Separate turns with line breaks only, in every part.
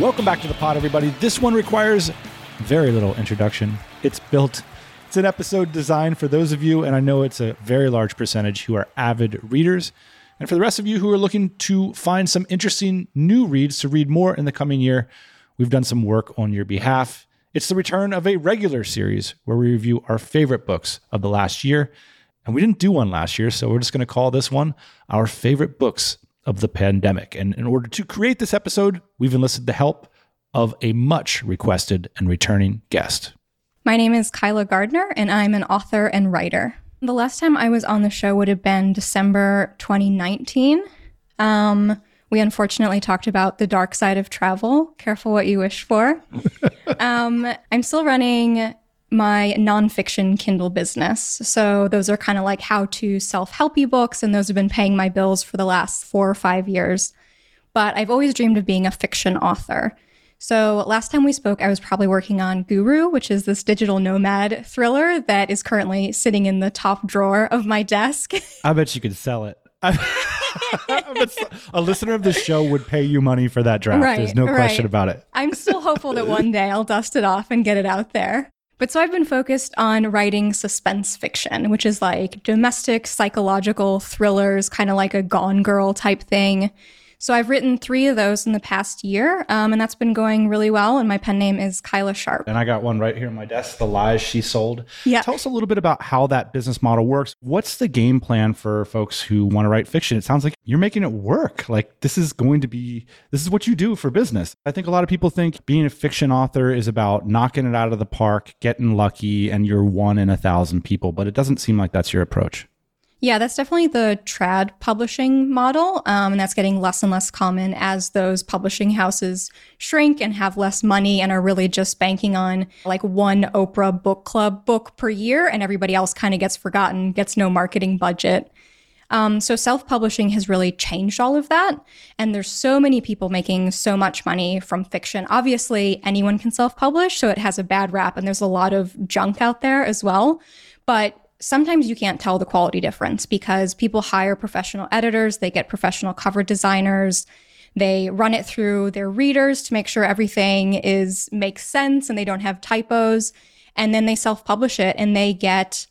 Welcome back to the pod, everybody. This one requires very little introduction. It's built, it's an episode designed for those of you, and I know it's a very large percentage who are avid readers. And for the rest of you who are looking to find some interesting new reads to read more in the coming year, we've done some work on your behalf. It's the return of a regular series where we review our favorite books of the last year. And we didn't do one last year, so we're just going to call this one our favorite books of the pandemic. And in order to create this episode, we've enlisted the help of a much requested and returning guest.
My name is Kyla Gardner, and I'm an author and writer. The last time I was on the show would have been December 2019. Um, we unfortunately talked about the dark side of travel. Careful what you wish for. um, I'm still running my nonfiction Kindle business. So those are kind of like how to self helpy books, and those have been paying my bills for the last four or five years. But I've always dreamed of being a fiction author. So last time we spoke, I was probably working on Guru, which is this digital nomad thriller that is currently sitting in the top drawer of my desk.
I bet you could sell it. a listener of the show would pay you money for that draft. Right, There's no question about it.
I'm still hopeful that one day I'll dust it off and get it out there. But so I've been focused on writing suspense fiction, which is like domestic psychological thrillers, kind of like a Gone Girl type thing. So I've written three of those in the past year, um, and that's been going really well. And my pen name is Kyla Sharp.
And I got one right here on my desk, The Lies She Sold.
Yeah.
Tell us a little bit about how that business model works. What's the game plan for folks who want to write fiction? It sounds like you're making it work. Like this is going to be, this is what you do for business. I think a lot of people think being a fiction author is about knocking it out of the park, getting lucky, and you're one in a thousand people, but it doesn't seem like that's your approach.
Yeah, that's definitely the trad publishing model. Um, and that's getting less and less common as those publishing houses shrink and have less money and are really just banking on like one Oprah book club book per year. And everybody else kind of gets forgotten, gets no marketing budget. Um, so self publishing has really changed all of that. And there's so many people making so much money from fiction. Obviously, anyone can self publish, so it has a bad rap. And there's a lot of junk out there as well. But sometimes you can't tell the quality difference because people hire professional editors, they get professional cover designers, they run it through their readers to make sure everything is makes sense and they don't have typos, and then they self-publish it and they get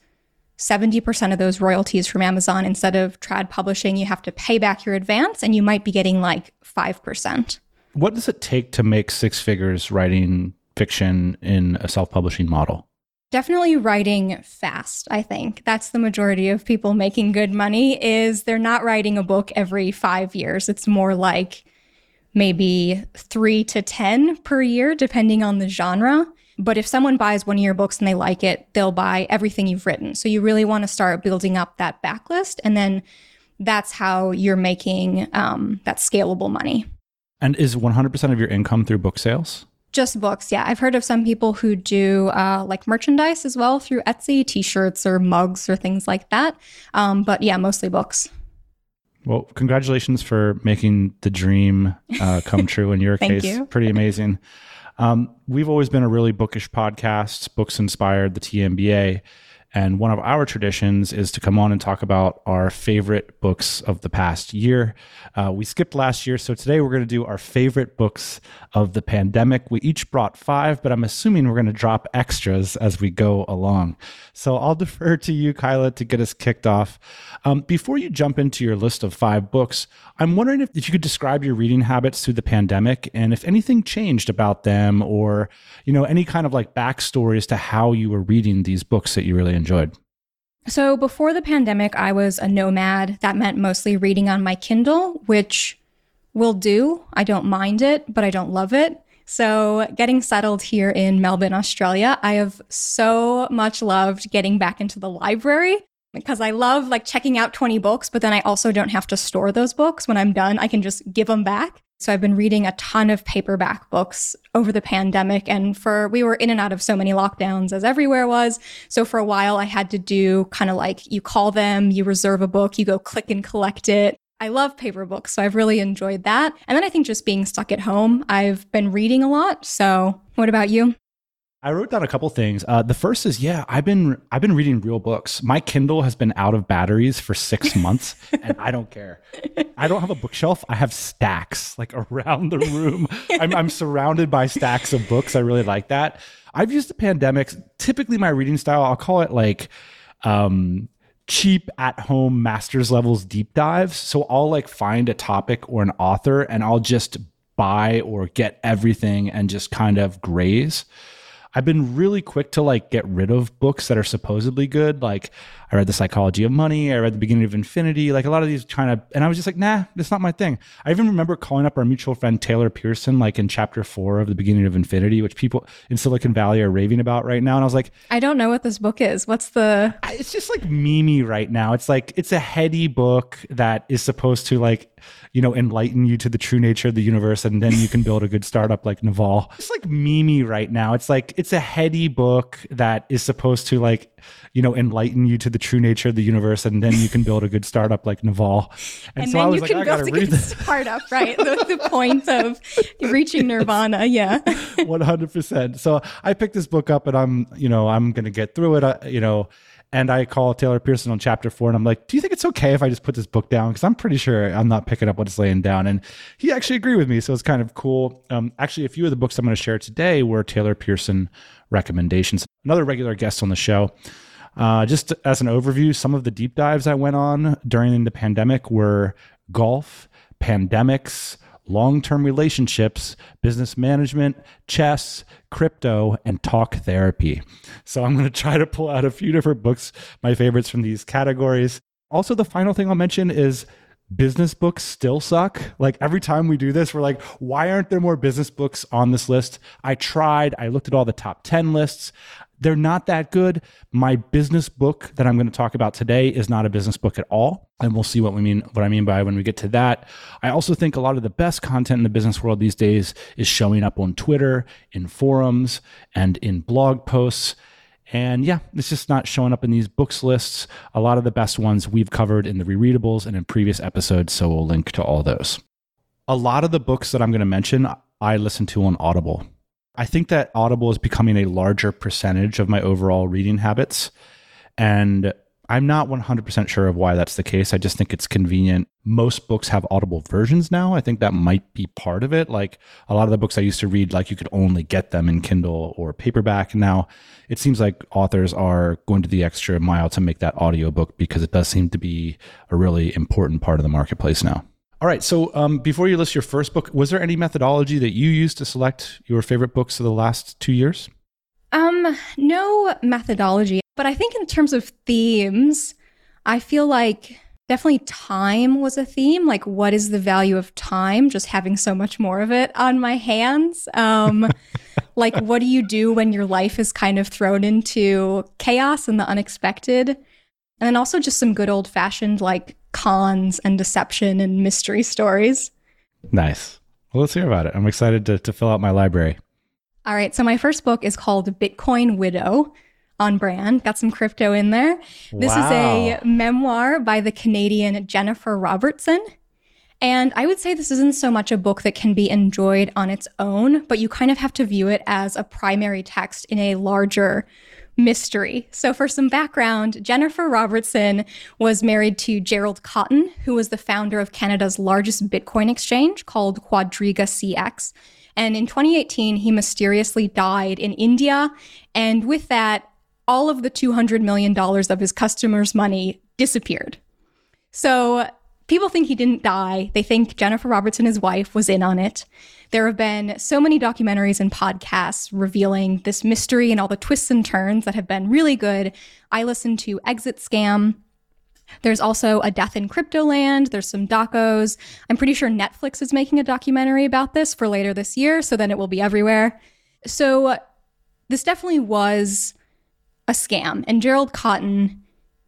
70% of those royalties from Amazon instead of trad publishing, you have to pay back your advance and you might be getting like 5%.
What does it take to make six figures writing fiction in a self-publishing model?
Definitely writing fast, I think. That's the majority of people making good money is they're not writing a book every 5 years. It's more like maybe 3 to 10 per year depending on the genre. But if someone buys one of your books and they like it, they'll buy everything you've written. So you really want to start building up that backlist and then that's how you're making um, that scalable money.
And is 100% of your income through book sales?
Just books, yeah. I've heard of some people who do uh, like merchandise as well through Etsy, t shirts or mugs or things like that. Um, but yeah, mostly books.
Well, congratulations for making the dream uh, come true in your case.
You.
Pretty amazing. Um, we've always been a really bookish podcast, books inspired the TMBA. And one of our traditions is to come on and talk about our favorite books of the past year. Uh, we skipped last year, so today we're going to do our favorite books of the pandemic. We each brought five, but I'm assuming we're going to drop extras as we go along. So I'll defer to you, Kyla, to get us kicked off. Um, before you jump into your list of five books, I'm wondering if, if you could describe your reading habits through the pandemic and if anything changed about them or, you know, any kind of like backstory as to how you were reading these books that you really enjoyed.
So before the pandemic, I was a nomad. That meant mostly reading on my Kindle, which will do. I don't mind it, but I don't love it. So, getting settled here in Melbourne, Australia, I have so much loved getting back into the library because I love like checking out 20 books, but then I also don't have to store those books. When I'm done, I can just give them back. So I've been reading a ton of paperback books over the pandemic and for we were in and out of so many lockdowns as everywhere was. So for a while I had to do kind of like you call them, you reserve a book, you go click and collect it. I love paper books, so I've really enjoyed that. And then I think just being stuck at home, I've been reading a lot. So, what about you?
I wrote down a couple things. Uh, the first is, yeah, I've been I've been reading real books. My Kindle has been out of batteries for six months, and I don't care. I don't have a bookshelf. I have stacks like around the room. I'm, I'm surrounded by stacks of books. I really like that. I've used the pandemic. Typically, my reading style, I'll call it like um, cheap at home master's levels deep dives. So I'll like find a topic or an author, and I'll just buy or get everything and just kind of graze. I've been really quick to like get rid of books that are supposedly good. Like I read The Psychology of Money, I read The Beginning of Infinity, like a lot of these kind of, and I was just like, nah, it's not my thing. I even remember calling up our mutual friend Taylor Pearson, like in chapter four of The Beginning of Infinity, which people in Silicon Valley are raving about right now. And I was like,
I don't know what this book is. What's the.
It's just like Mimi right now. It's like, it's a heady book that is supposed to like, you know, enlighten you to the true nature of the universe, and then you can build a good startup like Naval. It's like Mimi right now. It's like it's a heady book that is supposed to like, you know, enlighten you to the true nature of the universe, and then you can build a good startup like Naval.
And, and so then you like, can build a good this. startup, right? the, the point of reaching nirvana. Yeah,
one hundred percent. So I picked this book up, and I'm, you know, I'm gonna get through it. I, you know and I call Taylor Pearson on chapter four and I'm like, Do you think it's okay if I just put this book down? Because I'm pretty sure I'm not picking up what it's laying down. And he actually agreed with me. So it's kind of cool. Um, actually, a few of the books I'm going to share today were Taylor Pearson recommendations. Another regular guest on the show. Uh, just as an overview, some of the deep dives I went on during the pandemic were golf, pandemics, long term relationships, business management, chess, crypto, and talk therapy. So I'm going to try to pull out a few different books, my favorites from these categories. Also, the final thing I'll mention is business books still suck. Like every time we do this, we're like, why aren't there more business books on this list? I tried, I looked at all the top 10 lists. They're not that good. My business book that I'm going to talk about today is not a business book at all. And we'll see what we mean what I mean by when we get to that. I also think a lot of the best content in the business world these days is showing up on Twitter, in forums, and in blog posts. And yeah, it's just not showing up in these books lists. A lot of the best ones we've covered in the rereadables and in previous episodes, so we'll link to all those. A lot of the books that I'm going to mention, I listen to on Audible. I think that Audible is becoming a larger percentage of my overall reading habits. And I'm not 100% sure of why that's the case. I just think it's convenient. Most books have audible versions now. I think that might be part of it. Like a lot of the books I used to read, like you could only get them in Kindle or paperback. Now it seems like authors are going to the extra mile to make that audiobook because it does seem to be a really important part of the marketplace now. All right. So um, before you list your first book, was there any methodology that you used to select your favorite books of the last two years?
Um, no methodology, but I think in terms of themes, I feel like definitely time was a theme. Like, what is the value of time? Just having so much more of it on my hands. Um, like, what do you do when your life is kind of thrown into chaos and the unexpected? And then also just some good old fashioned like cons and deception and mystery stories.
Nice. Well, let's hear about it. I'm excited to, to fill out my library.
All right. So, my first book is called Bitcoin Widow on brand. Got some crypto in there. This wow. is a memoir by the Canadian Jennifer Robertson. And I would say this isn't so much a book that can be enjoyed on its own, but you kind of have to view it as a primary text in a larger mystery. So, for some background, Jennifer Robertson was married to Gerald Cotten, who was the founder of Canada's largest Bitcoin exchange called Quadriga CX. And in 2018, he mysteriously died in India. And with that, all of the $200 million of his customers' money disappeared. So, people think he didn't die. They think Jennifer Robertson, his wife, was in on it. There have been so many documentaries and podcasts revealing this mystery and all the twists and turns that have been really good. I listened to Exit Scam. There's also a death in crypto land. There's some docos. I'm pretty sure Netflix is making a documentary about this for later this year, so then it will be everywhere. So this definitely was a scam. And Gerald Cotten,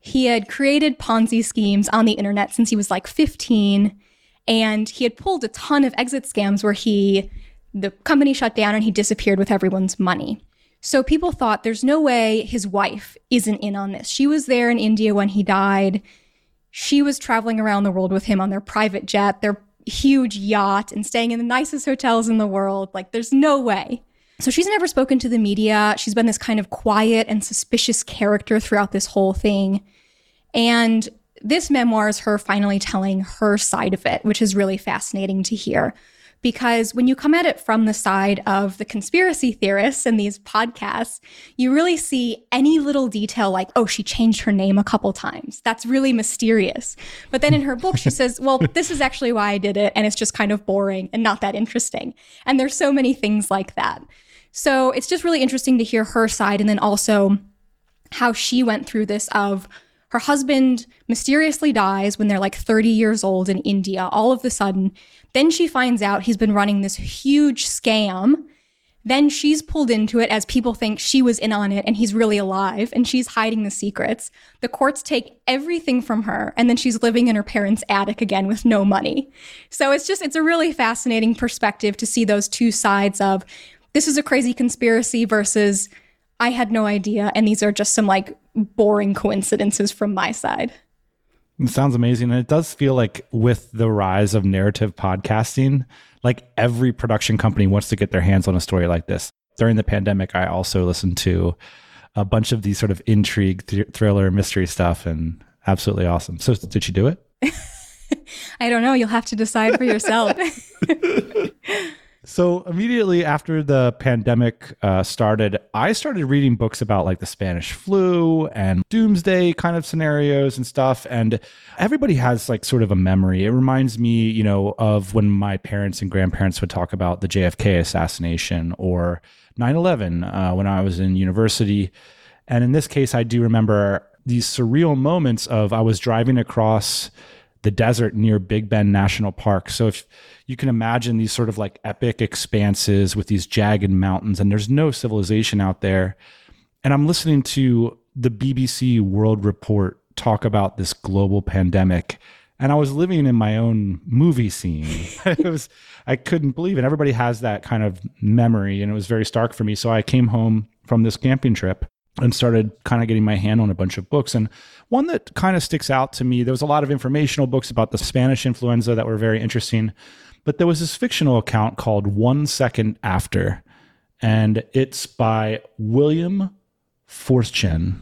he had created Ponzi schemes on the internet since he was like 15 And he had pulled a ton of exit scams where he, the company shut down and he disappeared with everyone's money. So people thought there's no way his wife isn't in on this. She was there in India when he died. She was traveling around the world with him on their private jet, their huge yacht, and staying in the nicest hotels in the world. Like, there's no way. So she's never spoken to the media. She's been this kind of quiet and suspicious character throughout this whole thing. And this memoir is her finally telling her side of it, which is really fascinating to hear because when you come at it from the side of the conspiracy theorists in these podcasts, you really see any little detail like, oh, she changed her name a couple times. That's really mysterious. But then in her book, she says, well, this is actually why I did it. And it's just kind of boring and not that interesting. And there's so many things like that. So it's just really interesting to hear her side and then also how she went through this of, her husband mysteriously dies when they're like 30 years old in India, all of a sudden. Then she finds out he's been running this huge scam. Then she's pulled into it as people think she was in on it and he's really alive and she's hiding the secrets. The courts take everything from her and then she's living in her parents' attic again with no money. So it's just, it's a really fascinating perspective to see those two sides of this is a crazy conspiracy versus I had no idea and these are just some like boring coincidences from my side.
It sounds amazing. And it does feel like with the rise of narrative podcasting, like every production company wants to get their hands on a story like this. During the pandemic, I also listened to a bunch of these sort of intrigue, th- thriller, mystery stuff, and absolutely awesome. So, did you do it?
I don't know. You'll have to decide for yourself.
So immediately after the pandemic uh, started, I started reading books about like the Spanish flu and doomsday kind of scenarios and stuff. And everybody has like sort of a memory. It reminds me, you know, of when my parents and grandparents would talk about the JFK assassination or 9 11 uh, when I was in university. And in this case, I do remember these surreal moments of I was driving across the desert near Big Bend National Park. So if you can imagine these sort of like epic expanses with these jagged mountains and there's no civilization out there. And I'm listening to the BBC World Report talk about this global pandemic and I was living in my own movie scene. it was I couldn't believe it. Everybody has that kind of memory and it was very stark for me. So I came home from this camping trip and started kind of getting my hand on a bunch of books. And one that kind of sticks out to me, there was a lot of informational books about the Spanish influenza that were very interesting, but there was this fictional account called One Second After, and it's by William Forstchen.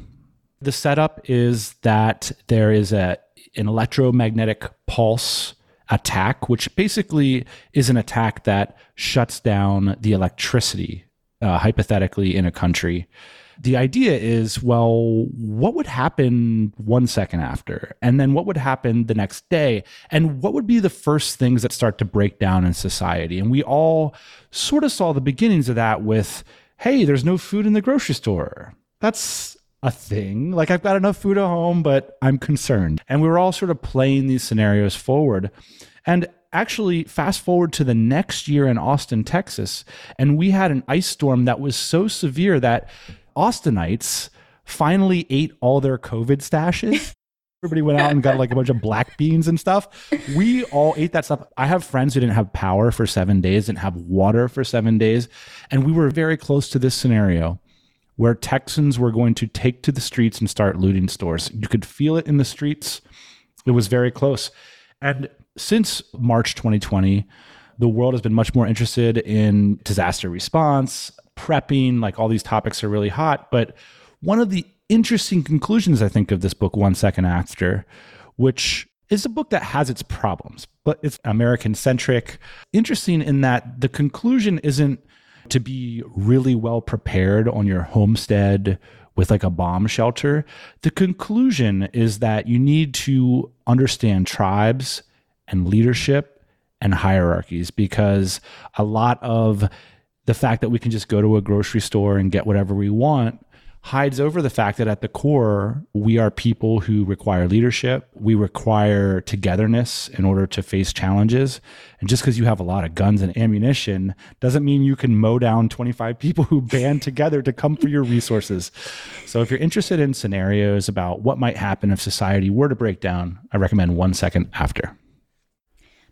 The setup is that there is a an electromagnetic pulse attack, which basically is an attack that shuts down the electricity, uh, hypothetically, in a country the idea is well, what would happen one second after? And then what would happen the next day? And what would be the first things that start to break down in society? And we all sort of saw the beginnings of that with, hey, there's no food in the grocery store. That's a thing. Like I've got enough food at home, but I'm concerned. And we were all sort of playing these scenarios forward. And actually fast forward to the next year in Austin, Texas, and we had an ice storm that was so severe that Austinites finally ate all their COVID stashes. Everybody went out and got like a bunch of black beans and stuff. We all ate that stuff. I have friends who didn't have power for seven days, didn't have water for seven days. And we were very close to this scenario where Texans were going to take to the streets and start looting stores. You could feel it in the streets. It was very close. And since March 2020, the world has been much more interested in disaster response, prepping, like all these topics are really hot. But one of the interesting conclusions, I think, of this book, One Second After, which is a book that has its problems, but it's American centric. Interesting in that the conclusion isn't to be really well prepared on your homestead with like a bomb shelter. The conclusion is that you need to understand tribes and leadership and hierarchies because a lot of the fact that we can just go to a grocery store and get whatever we want hides over the fact that at the core, we are people who require leadership. We require togetherness in order to face challenges. And just because you have a lot of guns and ammunition doesn't mean you can mow down 25 people who band together to come for your resources. So if you're interested in scenarios about what might happen if society were to break down, I recommend one second after.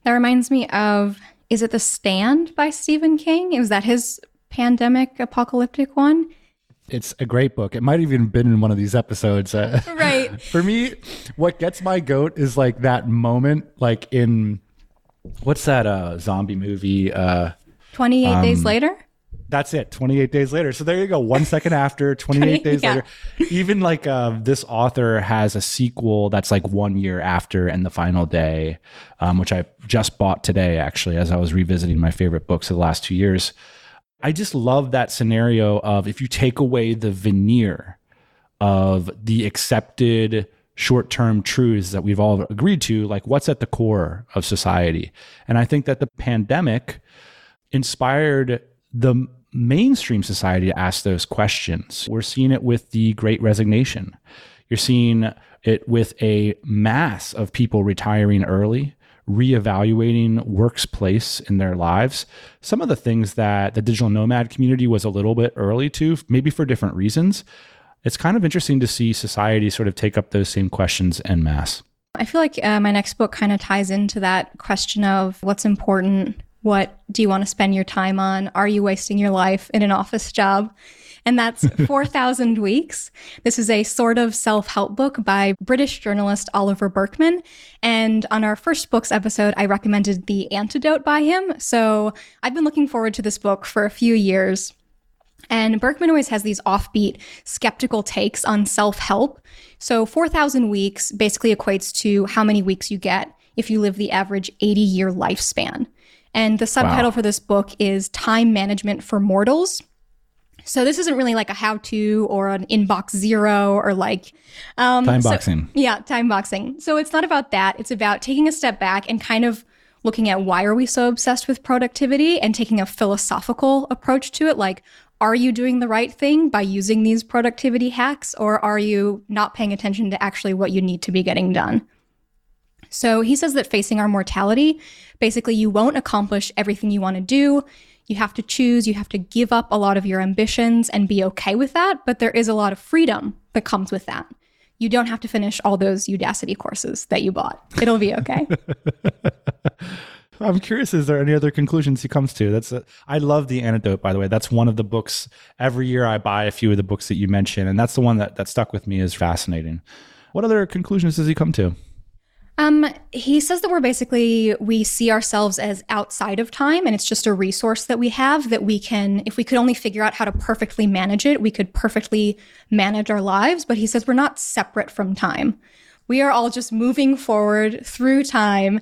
That reminds me of is it The Stand by Stephen King? Is that his pandemic apocalyptic one?
It's a great book. It might have even been in one of these episodes. Uh,
Right.
for me, what gets my goat is like that moment, like in what's that uh, zombie movie? Uh,
28 days later?
That's it 28 days later. So there you go one second after 28 days
Yeah.
later. Even like uh, this author has a sequel that's like one year after and the final day um, which i just bought today actually as i was revisiting my favorite books of the last two years. I just love that scenario of if you take away the veneer of the accepted short-term truths that we've all agreed to like what's at the core of society? And i think that the pandemic inspired the mainstream society to ask those questions. We're seeing it with the great resignation. You're seeing it with a mass of people retiring early, reevaluating work's place in their lives. Some of the things that the digital nomad community was a little bit early to, maybe for different reasons. It's kind of interesting to see society sort of take up those same questions en masse.
I feel like uh, my next book kind of ties into that question of what's important. What do you want to spend your time on? Are you wasting your life in an office job? And that's 4,000 Weeks. This is a sort of self help book by British journalist Oliver Burkeman. And on our first books episode, I recommended The Antidote by him. So I've been looking forward to this book for a few years. And Burkeman always has these offbeat, skeptical takes on self help. So 4,000 weeks basically equates to how many weeks you get if you live the average 80 year lifespan. And the subtitle for this book is Time Management for Mortals. So this isn't really like a how to or an inbox zero or like um,
Time
so-
boxing.
yeah, time boxing. So it's not about that. It's about taking a step back and kind of looking at why are we so obsessed with productivity and taking a philosophical approach to it. Like, are you doing the right thing by using these productivity hacks, or are you not paying attention to actually what you need to be getting done? So he says that facing our mortality, basically, you won't accomplish everything you want to do. You have to choose, you have to give up a lot of your ambitions and be okay with that. But there is a lot of freedom that comes with that. You don't have to finish all those Udacity courses that you bought. It'll be okay.
I'm curious. Is there any other conclusions he comes to? That's a, I love the antidote. By the way, that's one of the books. Every year, I buy a few of the books that you mentioned, and that's the one that that stuck with me. is fascinating. What other conclusions does he come to?
Um, he says that we're basically we see ourselves as outside of time and it's just a resource that we have that we can if we could only figure out how to perfectly manage it, we could perfectly manage our lives, but he says we're not separate from time. We are all just moving forward through time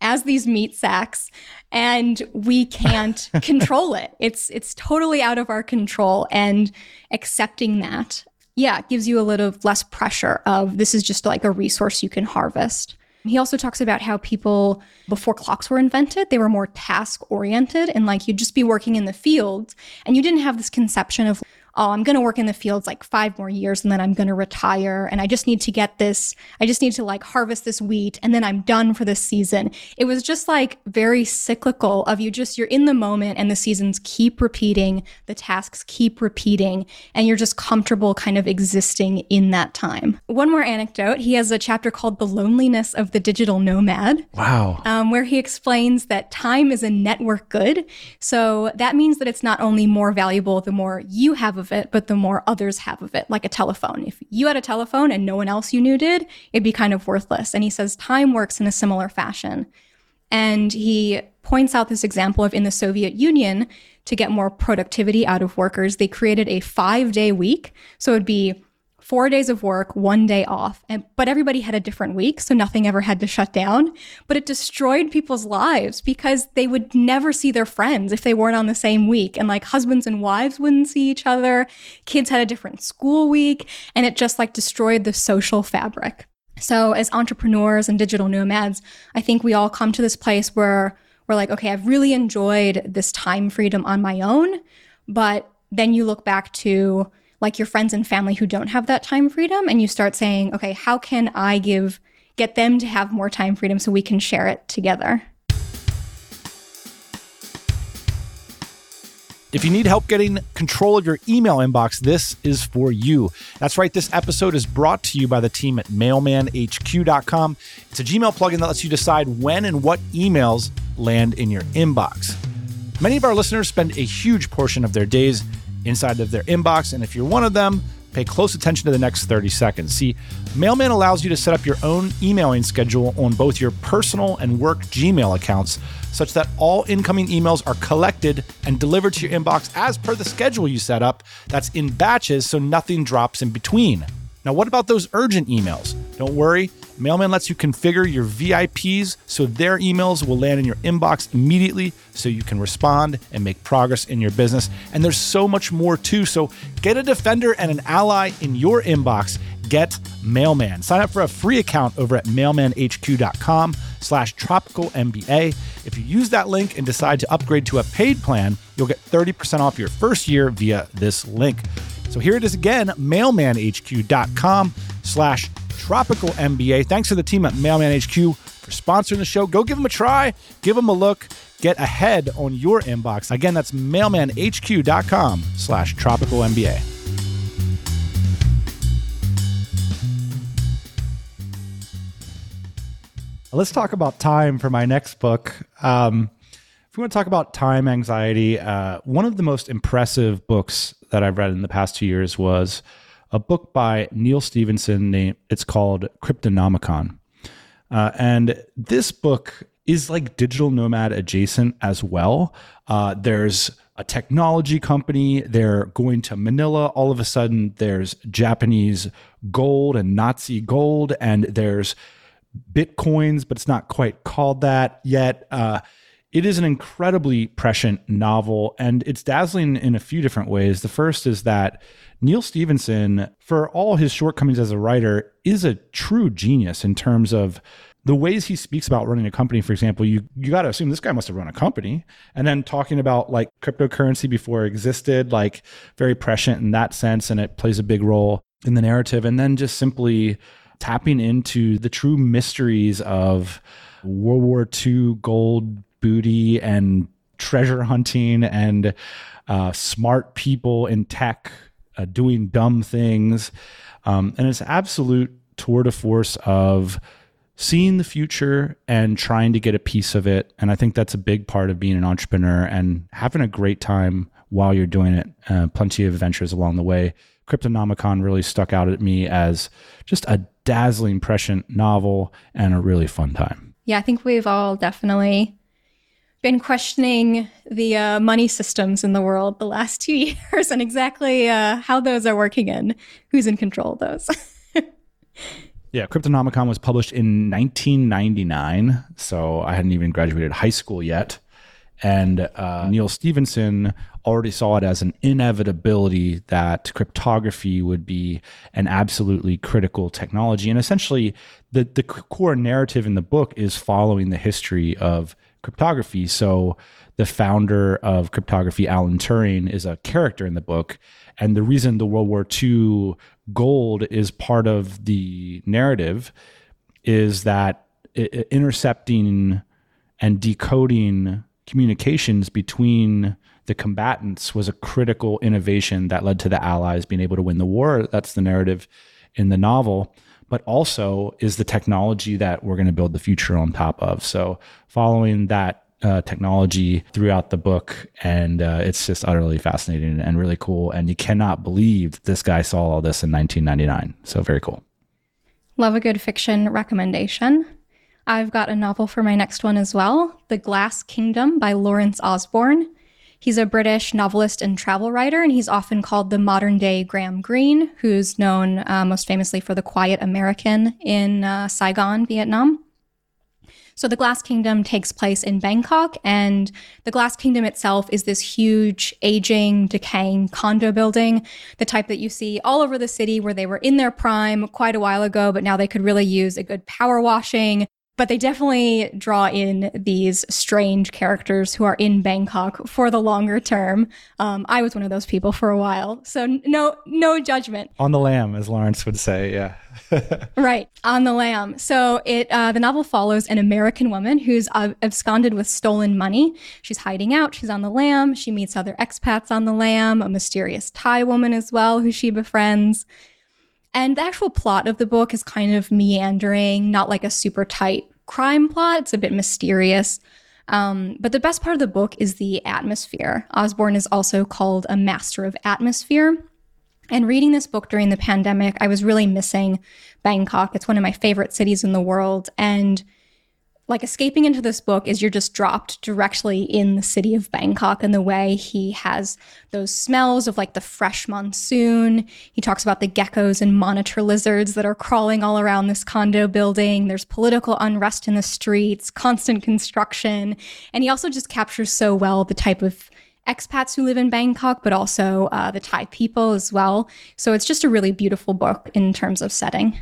as these meat sacks and we can't control it. It's it's totally out of our control and accepting that yeah, it gives you a little less pressure of this is just like a resource you can harvest. He also talks about how people, before clocks were invented, they were more task oriented and like you'd just be working in the field and you didn't have this conception of, oh, I'm going to work in the fields like five more years and then I'm going to retire and I just need to get this, I just need to like harvest this wheat and then I'm done for this season. It was just like very cyclical of you just, you're in the moment and the seasons keep repeating, the tasks keep repeating, and you're just comfortable kind of existing in that time. One more anecdote he has a chapter called The Loneliness of the Digital Nomad
Wow.
um, where he explains that time is a network good. So that means that it's not only more valuable the more you have of it, but the more others have of it, like a telephone. If you had a telephone and no one else you knew did, it'd be kind of worthless. And he says time works in a similar fashion. And he points out this example of in the Soviet Union, to get more productivity out of workers, they created a five day week. So it'd be four days of work, one day off. And, but everybody had a different week, so nothing ever had to shut down. But it destroyed people's lives because they would never see their friends if they weren't on the same week. And like husbands and wives wouldn't see each other. Kids had a different school week, and it just like destroyed the social fabric. So, as entrepreneurs and digital nomads, I think we all come to this place where we're like, okay, I've really enjoyed this time freedom on my own. But then you look back to like your friends and family who don't have that time freedom and you start saying, okay, how can I give, get them to have more time freedom so we can share it together?
If you need help getting control of your email inbox, this is for you. That's right, this episode is brought to you by the team at mailmanhq.com. It's a Gmail plugin that lets you decide when and what emails land in your inbox. Many of our listeners spend a huge portion of their days inside of their inbox, and if you're one of them, pay close attention to the next 30 seconds. See, Mailman allows you to set up your own emailing schedule on both your personal and work Gmail accounts such that all incoming emails are collected and delivered to your inbox as per the schedule you set up. That's in batches, so nothing drops in between. Now, what about those urgent emails? Don't worry. Mailman lets you configure your VIPs so their emails will land in your inbox immediately so you can respond and make progress in your business. And there's so much more too. So get a defender and an ally in your inbox. Get Mailman. Sign up for a free account over at mailmanhq.com slash tropical MBA. If you use that link and decide to upgrade to a paid plan, you'll get 30% off your first year via this link. So here it is again, mailmanhq.com slash tropical MBA. Thanks to the team at Mailman HQ for sponsoring the show. Go give them a try, give them a look, get ahead on your inbox. Again, that's mailmanhq.com slash tropical MBA. Let's talk about time for my next book. Um, if we want to talk about time anxiety, uh, one of the most impressive books that I've read in the past two years was a book by Neal Stephenson. it's called Cryptonomicon. Uh, and this book is like digital nomad adjacent as well. Uh, there's a technology company. They're going to Manila. All of a sudden, there's Japanese gold and Nazi gold, and there's bitcoins, but it's not quite called that yet. Uh, it is an incredibly prescient novel, and it's dazzling in a few different ways. The first is that Neal Stephenson, for all his shortcomings as a writer, is a true genius in terms of the ways he speaks about running a company. For example, you you got to assume this guy must have run a company, and then talking about like cryptocurrency before it existed, like very prescient in that sense, and it plays a big role in the narrative. And then just simply tapping into the true mysteries of World War II gold booty and treasure hunting and uh, smart people in tech uh, doing dumb things. Um, and it's absolute tour de force of seeing the future and trying to get a piece of it. And I think that's a big part of being an entrepreneur and having a great time while you're doing it. Uh, plenty of adventures along the way. Cryptonomicon really stuck out at me as just a dazzling, prescient novel and a really fun time.
Yeah, I think we've all definitely been questioning the uh, money systems in the world the last two years and exactly uh, how those are working and who's in control of those.
yeah, Cryptonomicon was published in 1999, so I hadn't even graduated high school yet. And uh, Neal Stephenson already saw it as an inevitability that cryptography would be an absolutely critical technology. And essentially, the, the core narrative in the book is following the history of cryptography. So the founder of cryptography, Alan Turing, is a character in the book. And the reason the World War II gold is part of the narrative is that intercepting and decoding communications between the combatants was a critical innovation that led to the Allies being able to win the war. That's the narrative in the novel but also is the technology that we're going to build the future on top of. So following that uh, technology throughout the book, and uh, it's just utterly fascinating and really cool. And you cannot believe this guy saw all this in 1999. So very cool.
Love a good fiction recommendation. I've got a novel for my next one as well The Glass Kingdom by Lawrence Osborne. He's a British novelist and travel writer, and he's often called the modern day Graham Greene, who's known uh, most famously for The Quiet American in uh, Saigon, Vietnam. So, the Glass Kingdom takes place in Bangkok, and the Glass Kingdom itself is this huge, aging, decaying condo building, the type that you see all over the city where they were in their prime quite a while ago, but now they could really use a good power washing, but they definitely draw in these strange characters who are in Bangkok for the longer term. Um, I was one of those people for a while, so no, no judgment.
On the lam, as Lawrence would say, yeah.
right on the lam. So it uh, the novel follows an American woman who's uh, absconded with stolen money. She's hiding out. She's on the lam. She meets other expats on the lam. a mysterious Thai woman as well who she befriends. And the actual plot of the book is kind of meandering, not like a super tight crime plot. It's a bit mysterious. Um, but the best part of the book is the atmosphere. Osborne is also called a master of atmosphere. And reading this book during the pandemic, I was really missing Bangkok. It's one of my favorite cities in the world. And like escaping into this book is you're just dropped directly in the city of Bangkok and the way he has those smells of like the fresh monsoon. He talks about the geckos and monitor lizards that are crawling all around this condo building. There's political unrest in the streets, constant construction. And he also just captures so well the type of expats who live in Bangkok, but also uh, the Thai people as well. So it's just a really beautiful book in terms of setting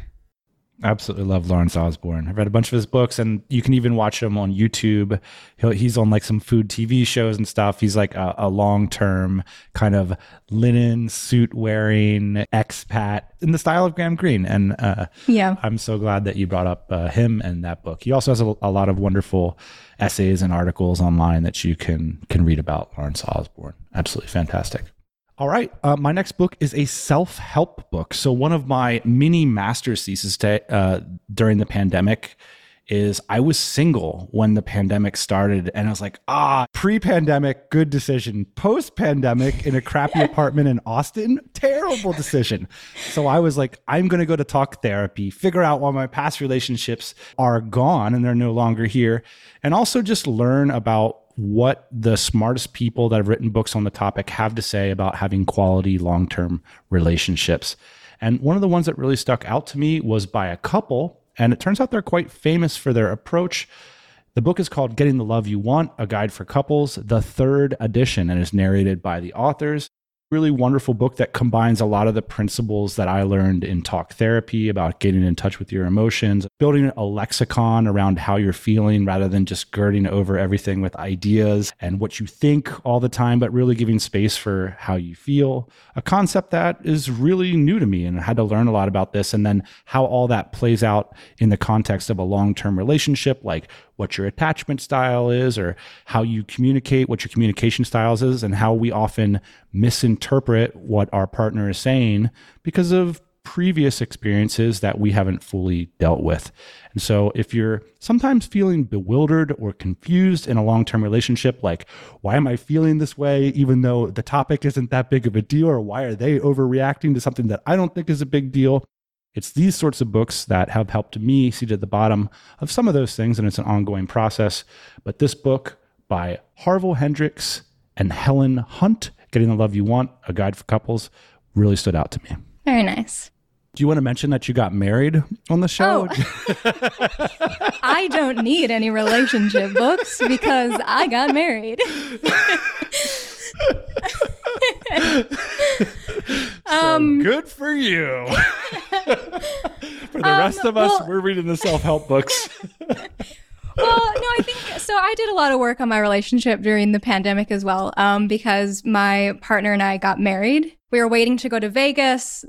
absolutely love Lawrence Osborne. I've read a bunch of his books, and you can even watch him on YouTube. He'll, he's on like some food TV shows and stuff. He's like a, a long term kind of linen suit wearing expat in the style of Graham Greene. And uh, yeah, I'm so glad that you brought up uh, him and that book. He also has a, a lot of wonderful essays and articles online that you can can read about Lawrence Osborne. Absolutely fantastic. All right. Uh, my next book is a self help book. So, one of my mini master's theses to, uh, during the pandemic is I was single when the pandemic started. And I was like, ah, pre pandemic, good decision. Post pandemic, in a crappy apartment in Austin, terrible decision. So, I was like, I'm going to go to talk therapy, figure out why my past relationships are gone and they're no longer here, and also just learn about what the smartest people that have written books on the topic have to say about having quality long term relationships. And one of the ones that really stuck out to me was by a couple, and it turns out they're quite famous for their approach. The book is called Getting the Love You Want A Guide for Couples, the third edition, and is narrated by the authors really wonderful book that combines a lot of the principles that I learned in talk therapy about getting in touch with your emotions, building a lexicon around how you're feeling rather than just girding over everything with ideas and what you think all the time, but really giving space for how you feel. A concept that is really new to me and I had to learn a lot about this and then how all that plays out in the context of a long term relationship, like what your attachment style is or how you communicate, what your communication styles is, and how we often misinterpret what our partner is saying because of previous experiences that we haven't fully dealt with. And so, if you're sometimes feeling bewildered or confused in a long term relationship, like, why am I feeling this way, even though the topic isn't that big of a deal, or why are they overreacting to something that I don't think is a big deal? It's these sorts of books that have helped me see to the bottom of some of those things, and it's an ongoing process. But this book by Harville Hendrix and Helen Hunt, Getting the Love You Want, A Guide for Couples, really stood out to me.
Very nice.
Do you want to mention that you got married on the show?
Oh. I don't need any relationship books because I got married.
um, good for you. for the um, rest of us, well, we're reading the self help books.
well, no, I think so. I did a lot of work on my relationship during the pandemic as well, um, because my partner and I got married. We were waiting to go to Vegas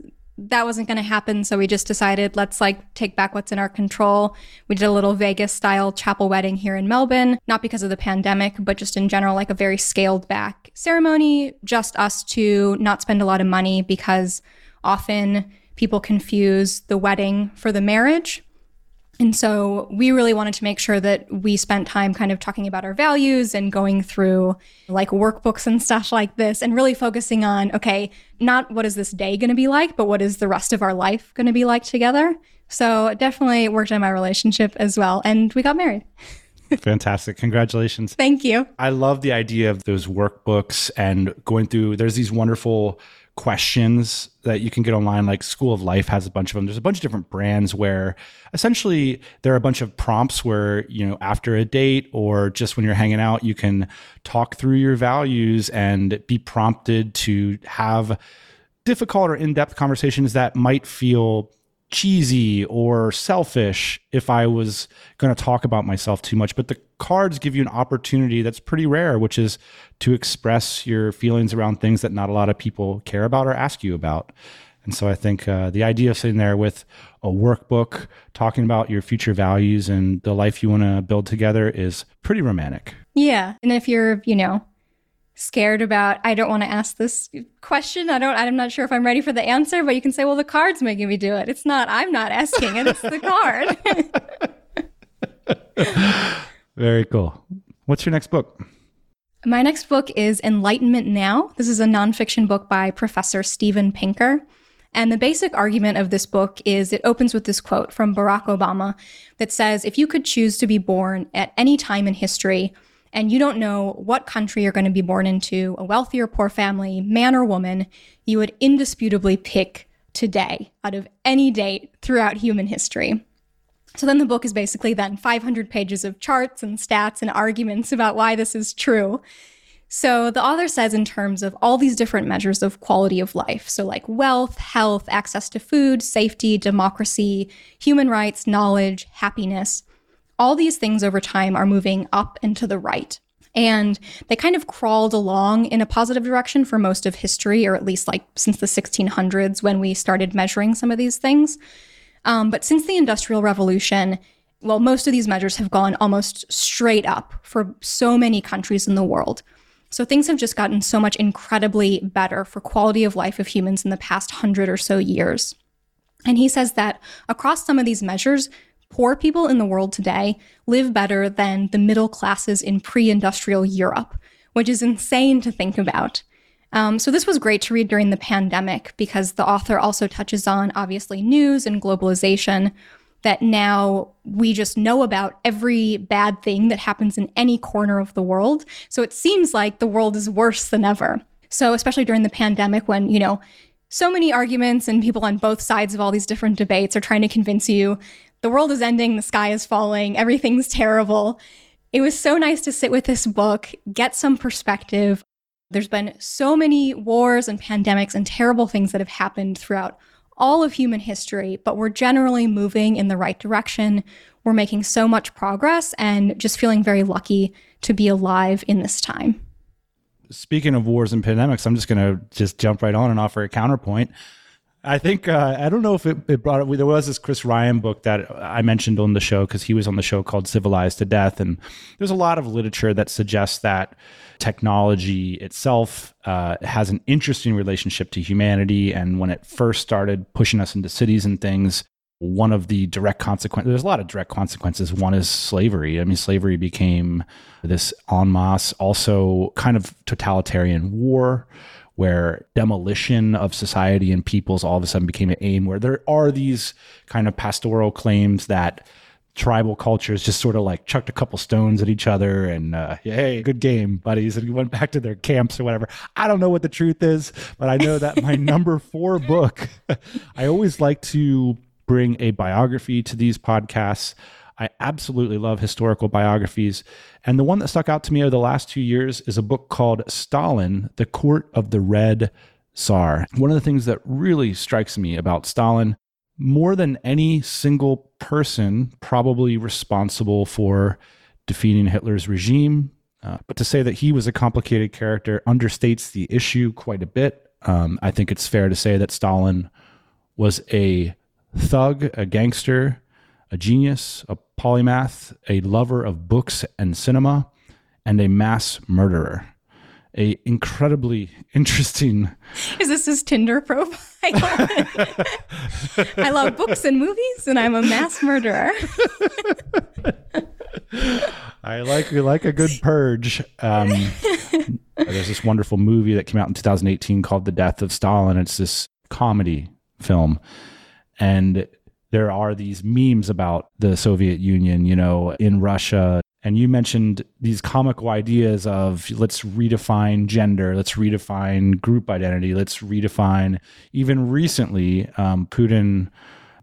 that wasn't going to happen. So we just decided let's like take back what's in our control. We did a little Vegas style chapel wedding here in Melbourne, not because of the pandemic, but just in general, like a very scaled back ceremony, just us to not spend a lot of money because often people confuse the wedding for the marriage. And so we really wanted to make sure that we spent time kind of talking about our values and going through like workbooks and stuff like this and really focusing on, okay, not what is this day going to be like, but what is the rest of our life going to be like together. So definitely worked on my relationship as well. And we got married.
Fantastic. Congratulations.
Thank you.
I love the idea of those workbooks and going through, there's these wonderful questions that you can get online like school of life has a bunch of them there's a bunch of different brands where essentially there are a bunch of prompts where you know after a date or just when you're hanging out you can talk through your values and be prompted to have difficult or in-depth conversations that might feel cheesy or selfish if I was going to talk about myself too much. But the cards give you an opportunity that's pretty rare, which is to express your feelings around things that not a lot of people care about or ask you about. And so I think uh, the idea of sitting there with a workbook talking about your future values and the life you want to build together is pretty romantic.
Yeah. And if you're, you know, scared about I don't want to ask this question. I don't I'm not sure if I'm ready for the answer, but you can say, well, the card's making me do it. It's not I'm not asking it, it's the
card. Very cool. What's your next book?
My next book is Enlightenment Now. This is a nonfiction book by Professor Steven Pinker. And the basic argument of this book is it opens with this quote from Barack Obama that says, If you could choose to be born at any time in history, and you don't know what country you're going to be born into, a wealthy or poor family, man or woman, you would indisputably pick today out of any date throughout human history. So then the book is basically then 500 pages of charts and stats and arguments about why this is true. So the author says, in terms of all these different measures of quality of life, so like wealth, health, access to food, safety, democracy, human rights, knowledge, happiness, all these things over time are moving up and to the right. And they kind of crawled along in a positive direction for most of history, or at least like since the 1600s when we started measuring some of these things. Um, but since the Industrial Revolution, well, most of these measures have gone almost straight up for so many countries in the world. So things have just gotten so much incredibly better for quality of life of humans in the past hundred or so years. And he says that across some of these measures, poor people in the world today live better than the middle classes in pre industrial Europe, which is insane to think about. Um, so, this was great to read during the pandemic because the author also touches on obviously news and globalization that now we just know about every bad thing that happens in any corner of the world. So, it seems like the world is worse than ever. So, especially during the pandemic when, you know, so many arguments and people on both sides of all these different debates are trying to convince you the world is ending, the sky is falling, everything's terrible. It was so nice to sit with this book, get some perspective. There's been so many wars and pandemics and terrible things that have happened throughout all of human history, but we're generally moving in the right direction. We're making so much progress and just feeling very lucky to be alive in this time.
Speaking of wars and pandemics, I'm just going to just jump right on and offer a counterpoint. I think uh, I don't know if it, it brought up. There was this Chris Ryan book that I mentioned on the show because he was on the show called "Civilized to Death," and there's a lot of literature that suggests that technology itself uh, has an interesting relationship to humanity. And when it first started pushing us into cities and things, one of the direct consequences. There's a lot of direct consequences. One is slavery. I mean, slavery became this en masse, also kind of totalitarian war where demolition of society and peoples all of a sudden became an aim, where there are these kind of pastoral claims that tribal cultures just sort of like chucked a couple stones at each other and uh, hey good game buddies and we went back to their camps or whatever. I don't know what the truth is but i know that my number four book i always like to bring a biography to these podcasts I absolutely love historical biographies. And the one that stuck out to me over the last two years is a book called Stalin, The Court of the Red Tsar. One of the things that really strikes me about Stalin, more than any single person probably responsible for defeating Hitler's regime, uh, but to say that he was a complicated character understates the issue quite a bit. Um, I think it's fair to say that Stalin was a thug, a gangster, a genius, a polymath, a lover of books and cinema, and a mass murderer. A incredibly interesting.
Is this his Tinder profile? I love books and movies, and I'm a mass murderer.
I like like a good purge. Um, there's this wonderful movie that came out in 2018 called The Death of Stalin. It's this comedy film, and there are these memes about the Soviet Union, you know, in Russia. And you mentioned these comical ideas of let's redefine gender, let's redefine group identity, let's redefine. Even recently, um, Putin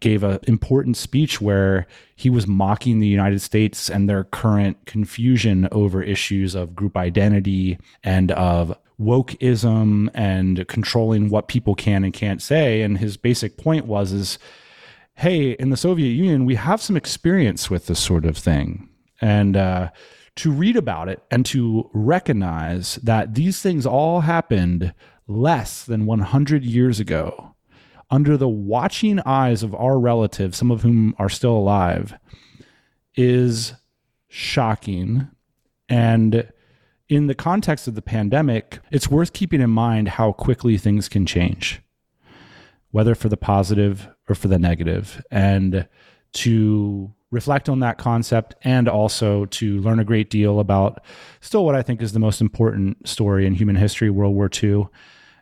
gave an important speech where he was mocking the United States and their current confusion over issues of group identity and of wokeism and controlling what people can and can't say. And his basic point was is hey, in the Soviet Union, we have some experience with this sort of thing. And uh, to read about it and to recognize that these things all happened less than 100 years ago under the watching eyes of our relatives, some of whom are still alive, is shocking. And in the context of the pandemic, it's worth keeping in mind how quickly things can change, whether for the positive or for the negative, and to reflect on that concept and also to learn a great deal about still what I think is the most important story in human history, World War II,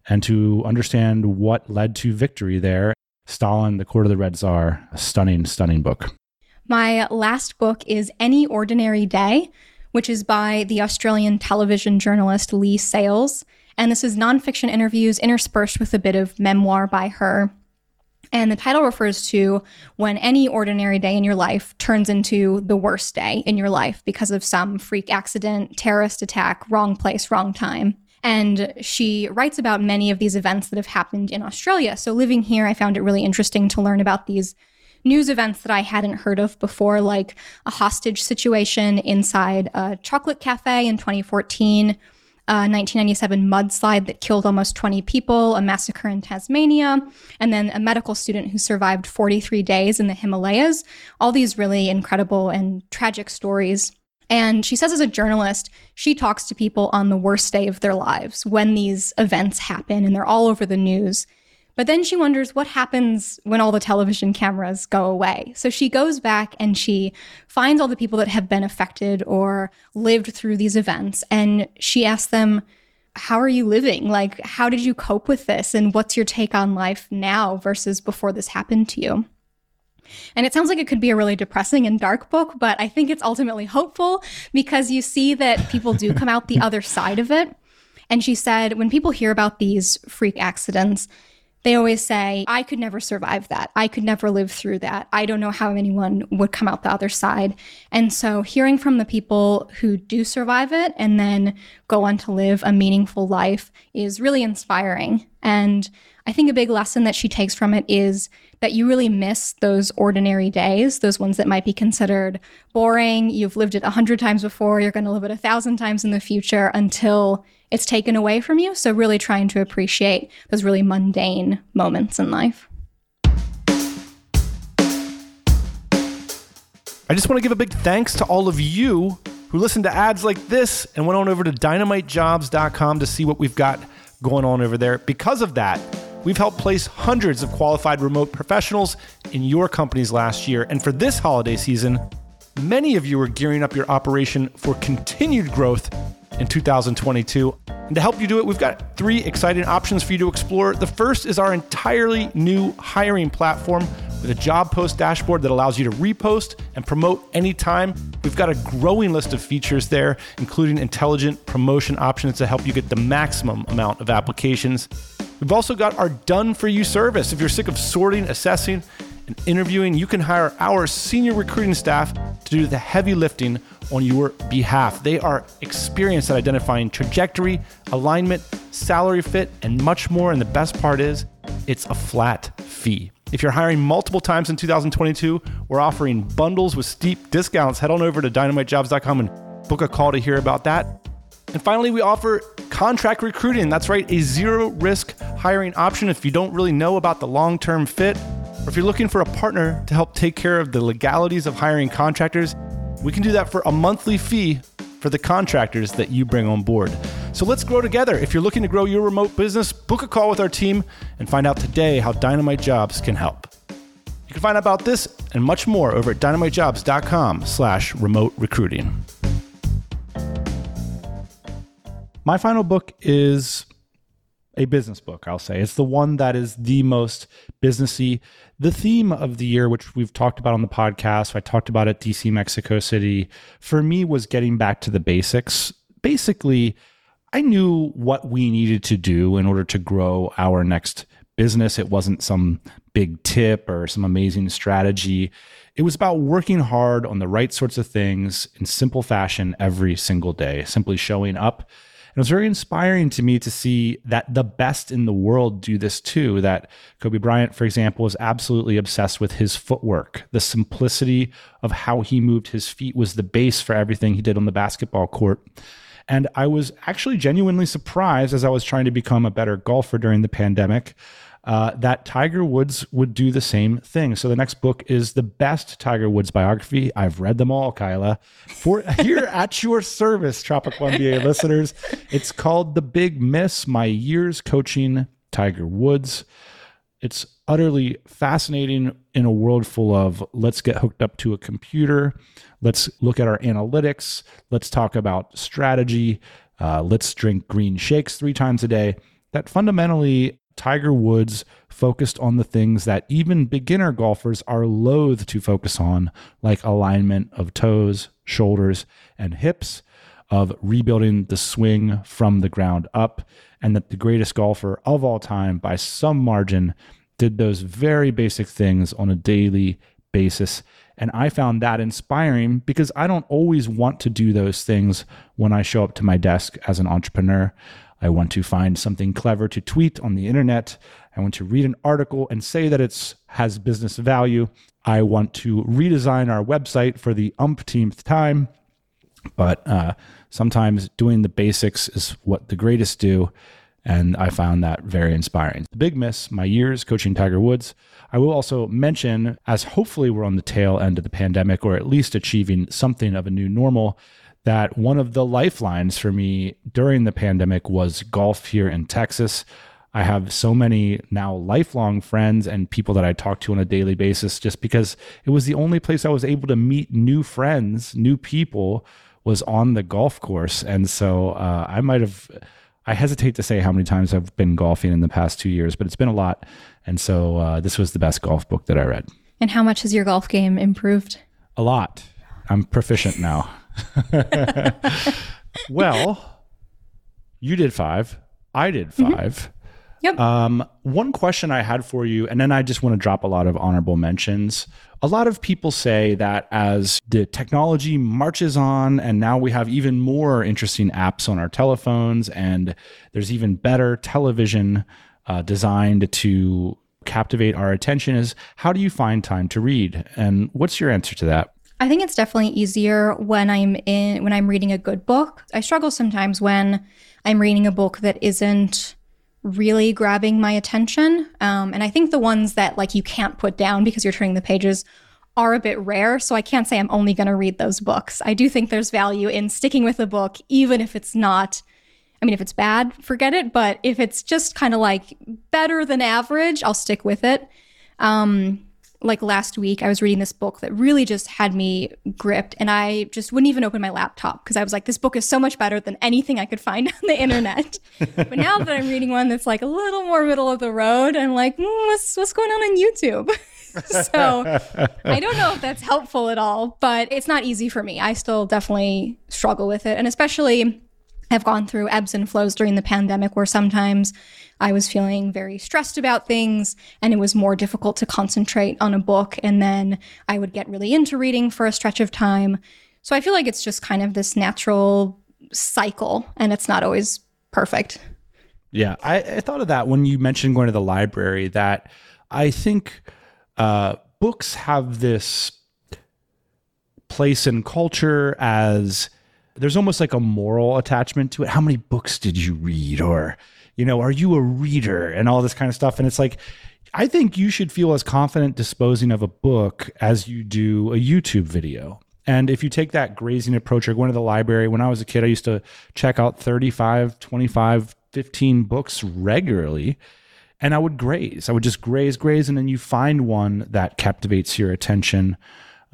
and to understand what led to victory there. Stalin, The Court of the Red Tsar, a stunning, stunning book.
My last book is Any Ordinary Day which is by the Australian television journalist Leigh Sales. And this is nonfiction interviews interspersed with a bit of memoir by her. And the title refers to when any ordinary day in your life turns into the worst day in your life because of some freak accident, terrorist attack, wrong place, wrong time. And she writes about many of these events that have happened in Australia. So living here, I found it really interesting to learn about these news events that I hadn't heard of before, like a hostage situation inside a chocolate cafe in 2014. A 1997 mudslide that killed almost 20 people, a massacre in Tasmania, and then a medical student who survived 43 days in the Himalayas. All these really incredible and tragic stories. And she says, as a journalist, she talks to people on the worst day of their lives when these events happen and they're all over the news. But then she wonders what happens when all the television cameras go away. So she goes back and she finds all the people that have been affected or lived through these events. And she asks them, How are you living? Like, how did you cope with this? And what's your take on life now versus before this happened to you? And it sounds like it could be a really depressing and dark book, but I think it's ultimately hopeful because you see that people do come out the other side of it. And she said, when people hear about these freak accidents, they always say, I could never survive that. I could never live through that. I don't know how anyone would come out the other side. And so, hearing from the people who do survive it and then go on to live a meaningful life is really inspiring. And I think a big lesson that she takes from it is that you really miss those ordinary days, those ones that might be considered boring. You've lived it a hundred times before, you're going to live it a thousand times in the future until it's taken away from you. So, really trying to appreciate those really mundane moments in life.
I just want to give a big thanks to all of you who listened to ads like this and went on over to dynamitejobs.com to see what we've got going on over there. Because of that, we've helped place hundreds of qualified remote professionals in your companies last year. And for this holiday season, many of you are gearing up your operation for continued growth in 2022. And to help you do it, we've got three exciting options for you to explore. The first is our entirely new hiring platform with a job post dashboard that allows you to repost and promote anytime. We've got a growing list of features there, including intelligent promotion options to help you get the maximum amount of applications. We've also got our done for you service. If you're sick of sorting, assessing, and interviewing, you can hire our senior recruiting staff to do the heavy lifting on your behalf. They are experienced at identifying trajectory, alignment, salary fit, and much more. And the best part is, it's a flat fee. If you're hiring multiple times in 2022, we're offering bundles with steep discounts. Head on over to dynamitejobs.com and book a call to hear about that. And finally, we offer contract recruiting. That's right, a zero risk hiring option if you don't really know about the long term fit, or if you're looking for a partner to help take care of the legalities of hiring contractors we can do that for a monthly fee for the contractors that you bring on board. So let's grow together. If you're looking to grow your remote business, book a call with our team and find out today how Dynamite Jobs can help. You can find out about this and much more over at dynamitejobs.com slash remote recruiting.
My final book is a business book, I'll say. It's the one that is the most businessy. The theme of the year, which we've talked about on the podcast, I talked about at DC Mexico City, for me was getting back to the basics. Basically, I knew what we needed to do in order to grow our next business. It wasn't some big tip or some amazing strategy. It was about working hard on the right sorts of things in simple fashion every single day, simply showing up it was very inspiring to me to see that the best in the world do this too. That Kobe Bryant, for example, was absolutely obsessed with his footwork. The simplicity of how he moved his feet was the base for everything he did on the basketball court. And I was actually genuinely surprised as I was trying to become a better golfer during the pandemic uh, that Tiger Woods would do the same thing. So the next book is the best Tiger Woods biography. I've read them all, Kyla. For here at your service, Tropical MBA listeners, it's called The Big Miss: My Years Coaching Tiger Woods. It's utterly fascinating in a world full of let's get hooked up to a computer, let's look at our analytics, let's talk about strategy, uh, let's drink green shakes three times a day. That fundamentally Tiger Woods focused on the things that even beginner golfers are loath to focus on, like alignment of toes, shoulders, and hips, of rebuilding the swing from the ground up, and that the greatest golfer of all time, by some margin, did those very basic things on a daily basis. And I found that inspiring because I don't always want to do those things when I show up to my desk as an entrepreneur. I want to find something clever to tweet on the internet. I want to read an article and say that it has business value. I want to redesign our website for the umpteenth time. But uh, sometimes doing the basics is what the greatest do. And I found that very inspiring. The big miss, my years coaching Tiger Woods. I will also mention, as hopefully we're on the tail end of the pandemic or at least achieving something of a new normal, that one of the lifelines for me during the pandemic was golf here in Texas. I have so many now lifelong friends and people that I talk to on a daily basis just because it was the only place I was able to meet new friends, new people was on the golf course. And so uh, I might have, I hesitate to say how many times I've been golfing in the past two years, but it's been a lot. And so uh, this was the best golf book that I read.
And how much has your golf game improved?
A lot. I'm proficient now. well, you did five. I did mm-hmm. 5 mm-hmm.
Yep.
Um, one question I had for you, and then I just want to drop a lot of honorable mentions. A lot of people say that as the technology marches on, and now we have even more interesting apps on our telephones, and there's even better television uh, designed to captivate our attention, is how do you find time to read? And what's your answer to that?
I think it's definitely easier when I'm in when I'm reading a good book. I struggle sometimes when I'm reading a book that isn't really grabbing my attention. Um, and I think the ones that like you can't put down because you're turning the pages are a bit rare. So I can't say I'm only going to read those books. I do think there's value in sticking with a book, even if it's not. I mean, if it's bad, forget it. But if it's just kind of like better than average, I'll stick with it. Um, like last week, I was reading this book that really just had me gripped, and I just wouldn't even open my laptop because I was like, this book is so much better than anything I could find on the internet. but now that I'm reading one that's like a little more middle of the road, I'm like, mm, what's what's going on on YouTube? so I don't know if that's helpful at all, but it's not easy for me. I still definitely struggle with it, and especially I've gone through ebbs and flows during the pandemic where sometimes I was feeling very stressed about things and it was more difficult to concentrate on a book. And then I would get really into reading for a stretch of time. So I feel like it's just kind of this natural cycle and it's not always perfect.
Yeah. I, I thought of that when you mentioned going to the library, that I think uh, books have this place in culture as there's almost like a moral attachment to it. How many books did you read? Or, you know, are you a reader and all this kind of stuff? And it's like, I think you should feel as confident disposing of a book as you do a YouTube video. And if you take that grazing approach or going to the library, when I was a kid, I used to check out 35, 25, 15 books regularly. And I would graze. I would just graze, graze. And then you find one that captivates your attention.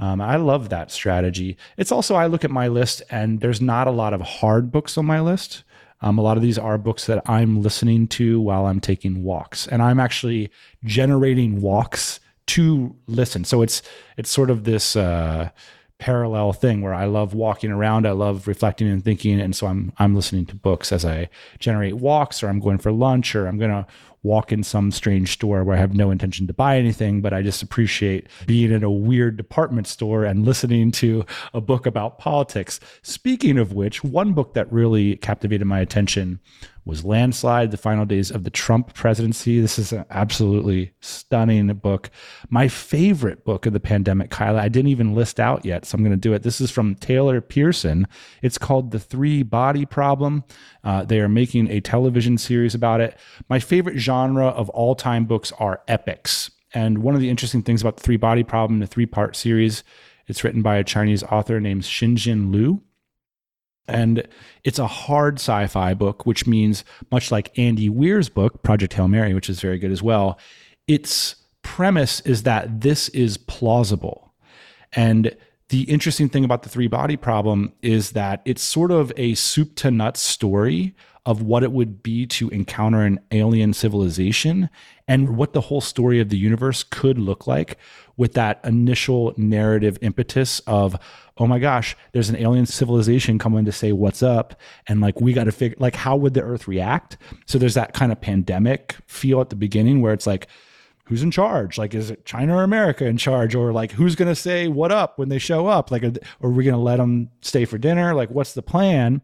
Um, I love that strategy. It's also, I look at my list and there's not a lot of hard books on my list. Um, a lot of these are books that I'm listening to while I'm taking walks, and I'm actually generating walks to listen. So it's it's sort of this uh, parallel thing where I love walking around, I love reflecting and thinking, and so I'm I'm listening to books as I generate walks, or I'm going for lunch, or I'm going to walk in some strange store where I have no intention to buy anything, but I just appreciate being in a weird department store and listening to a book about politics. Speaking of which, one book that really captivated my attention was Landslide, The Final Days of the Trump Presidency. This is an absolutely stunning book. My favorite book of the pandemic, Kyla, I didn't even list out yet, so I'm going to do it. This is from Taylor Pearson. It's called The Three Body Problem. Uh, they are making a television series about it. My favorite genre of all time books are epics. And one of the interesting things about The Three Body Problem, the three part series, it's written by a Chinese author named Cixin Liu. And it's a hard sci fi book, which means, much like Andy Weir's book, Project Hail Mary, which is very good as well, its premise is that this is plausible. And the interesting thing about the three body problem is that it's sort of a soup to nuts story of what it would be to encounter an alien civilization and what the whole story of the universe could look like with that initial narrative impetus of oh my gosh there's an alien civilization coming to say what's up and like we got to figure like how would the earth react so there's that kind of pandemic feel at the beginning where it's like who's in charge? Like, is it China or America in charge? Or like, who's going to say what up when they show up? Like, are, are we going to let them stay for dinner? Like, what's the plan?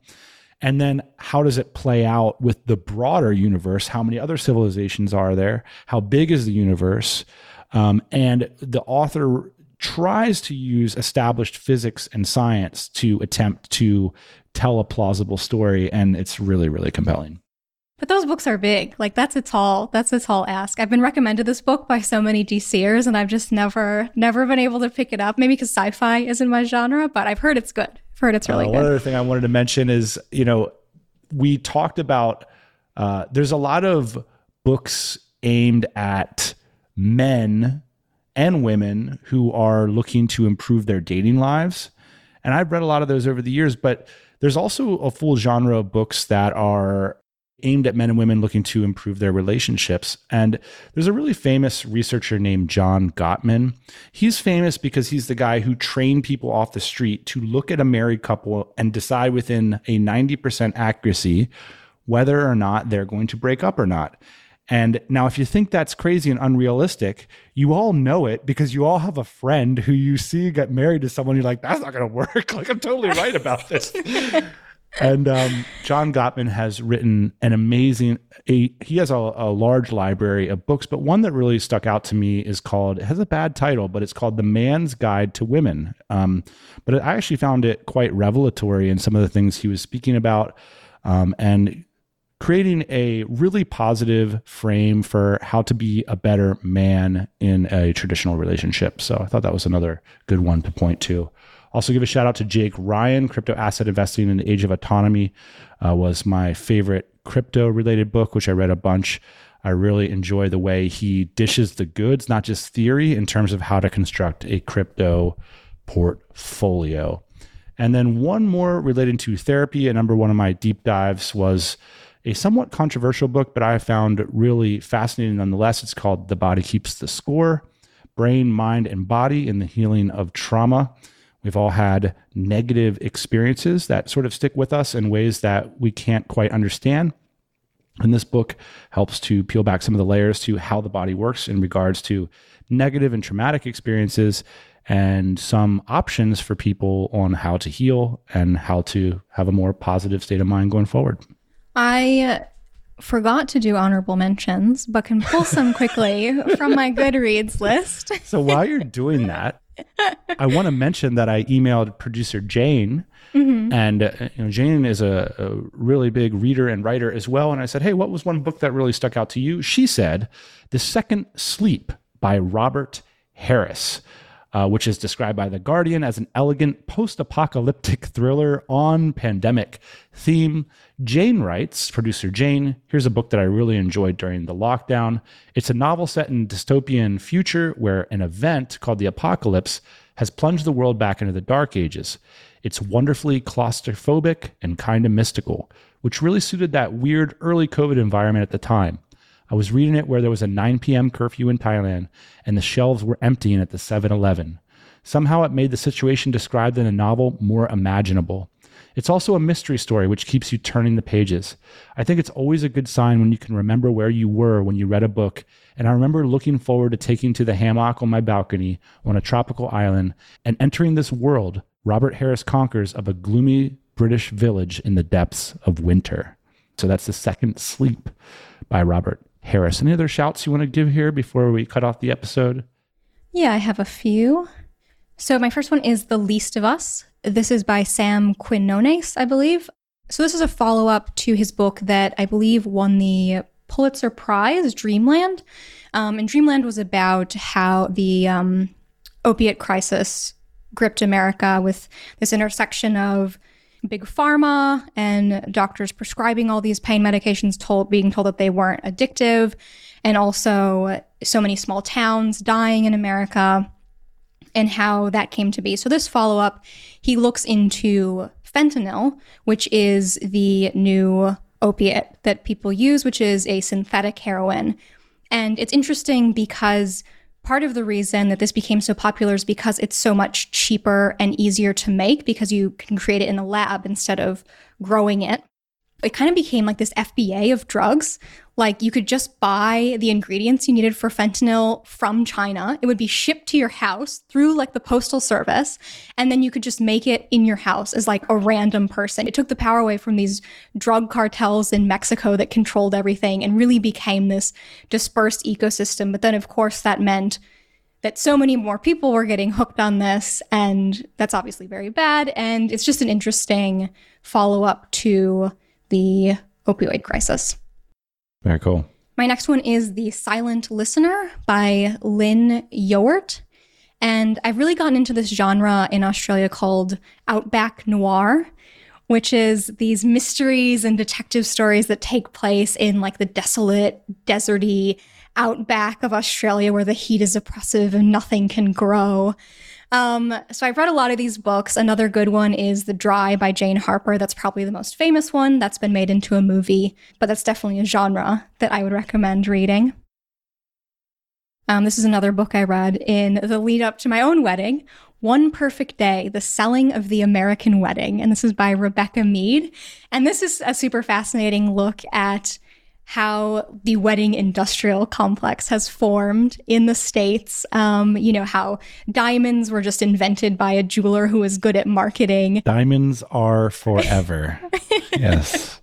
And then how does it play out with the broader universe? How many other civilizations are there? How big is the universe? Um, and the author tries to use established physics and science to attempt to tell a plausible story. And it's really, really compelling.
But those books are big. Like that's a tall that's a tall ask. I've been recommended this book by so many DCers and I've just never never been able to pick it up. Maybe because sci-fi isn't my genre, but I've heard it's good. I've heard it's really uh,
good. One other thing I wanted to mention is, you know, we talked about uh, there's a lot of books aimed at men and women who are looking to improve their dating lives. And I've read a lot of those over the years, but there's also a full genre of books that are aimed at men and women looking to improve their relationships. And there's a really famous researcher named John Gottman. He's famous because he's the guy who trained people off the street to look at a married couple and decide within a 90% accuracy whether or not they're going to break up or not. And now, if you think that's crazy and unrealistic, you all know it because you all have a friend who you see get married to someone. You're like, that's not going to work. Like, I'm totally right about this. and um, John Gottman has written an amazing. A, he has a, a, large library of books, but one that really stuck out to me is called. It has a bad title, but it's called "The Man's Guide to Women." Um, but I actually found it quite revelatory in some of the things he was speaking about, um, and creating a really positive frame for how to be a better man in a traditional relationship. So I thought that was another good one to point to. Also, give a shout out to Jake Ryan. Crypto Asset Investing in the Age of Autonomy uh, was my favorite crypto related book, which I read a bunch. I really enjoy the way he dishes the goods, not just theory, in terms of how to construct a crypto portfolio. And then one more relating to therapy. And number one of my deep dives was a somewhat controversial book, but I found really fascinating nonetheless. It's called The Body Keeps the Score Brain, Mind, and Body in the Healing of Trauma. We've all had negative experiences that sort of stick with us in ways that we can't quite understand. And this book helps to peel back some of the layers to how the body works in regards to negative and traumatic experiences and some options for people on how to heal and how to have a more positive state of mind going forward.
I forgot to do honorable mentions, but can pull some quickly from my Goodreads list.
so while you're doing that, I want to mention that I emailed producer Jane, mm-hmm. and uh, you know, Jane is a, a, really big reader and writer as well. And I said, "Hey, what was one book that really stuck out to you?" She said, "The Second Sleep" by Robert Harris uh, which is described by The Guardian as an elegant post apocalyptic thriller on pandemic theme. Jane writes, producer Jane, here's a book that I really enjoyed during the lockdown. It's a novel set in dystopian future where an event called the apocalypse has plunged the world back into the dark ages. It's wonderfully claustrophobic and kind of mystical, which really suited that weird early COVID environment at the time. I was reading it where there was a 9 p.m. curfew in Thailand and the shelves were emptying at the 7 Eleven. Somehow it made the situation described in a novel more imaginable. It's also a mystery story which keeps you turning the pages. I think it's always a good sign when you can remember where you were when you read a book, and I remember looking forward to taking to the hammock on my balcony on a tropical island and entering this world Robert Harris conquers of a gloomy British village in the depths of winter. So that's the second sleep by Robert Harris. Any other shouts you want to give here before we cut off the episode?
Yeah, I have a few. So my first one is The Least of Us. This is by Sam Quinones, I believe. So this is a follow up to his book that I believe won the Pulitzer Prize, Dreamland. Um, and Dreamland was about how the um, opiate crisis gripped America with this intersection of big pharma and doctors prescribing all these pain medications told being told that they weren't addictive and also so many small towns dying in America and how that came to be. So this follow up, he looks into fentanyl, which is the new opiate that people use, which is a synthetic heroin. And it's interesting because part of the reason that this became so popular is because it's so much cheaper and easier to make because you can create it in the lab instead of growing it. It kind of became like this FBA of drugs. Like you could just buy the ingredients you needed for fentanyl from China. It would be shipped to your house through like the postal service. And then you could just make it in your house as like a random person. It took the power away from these drug cartels in Mexico that controlled everything and really became this dispersed ecosystem. But then, of course, that meant that so many more people were getting hooked on this. And that's obviously very bad. And it's just an interesting follow up to the opioid crisis.
Very cool.
My next one is The Silent Listener by Lynn Yeowart. And I've really gotten into this genre in Australia called Outback Noir, which is these mysteries and detective stories that take place in like the desolate, deserty outback of Australia where the heat is oppressive and nothing can grow. Um, so I've read a lot of these books. Another good one is The Dry by Jane Harper. That's probably the most famous one that's been made into a movie, but that's definitely a genre that I would recommend reading. Um, this is another book I read in the lead up to my own wedding. One Perfect Day, The Selling of the American Wedding. And this is by Rebecca Mead. And this is a super fascinating look at how the wedding industrial complex has formed in the States. Um, you know, how diamonds were just invented by a jeweler who was good at marketing.
Diamonds are forever. yes.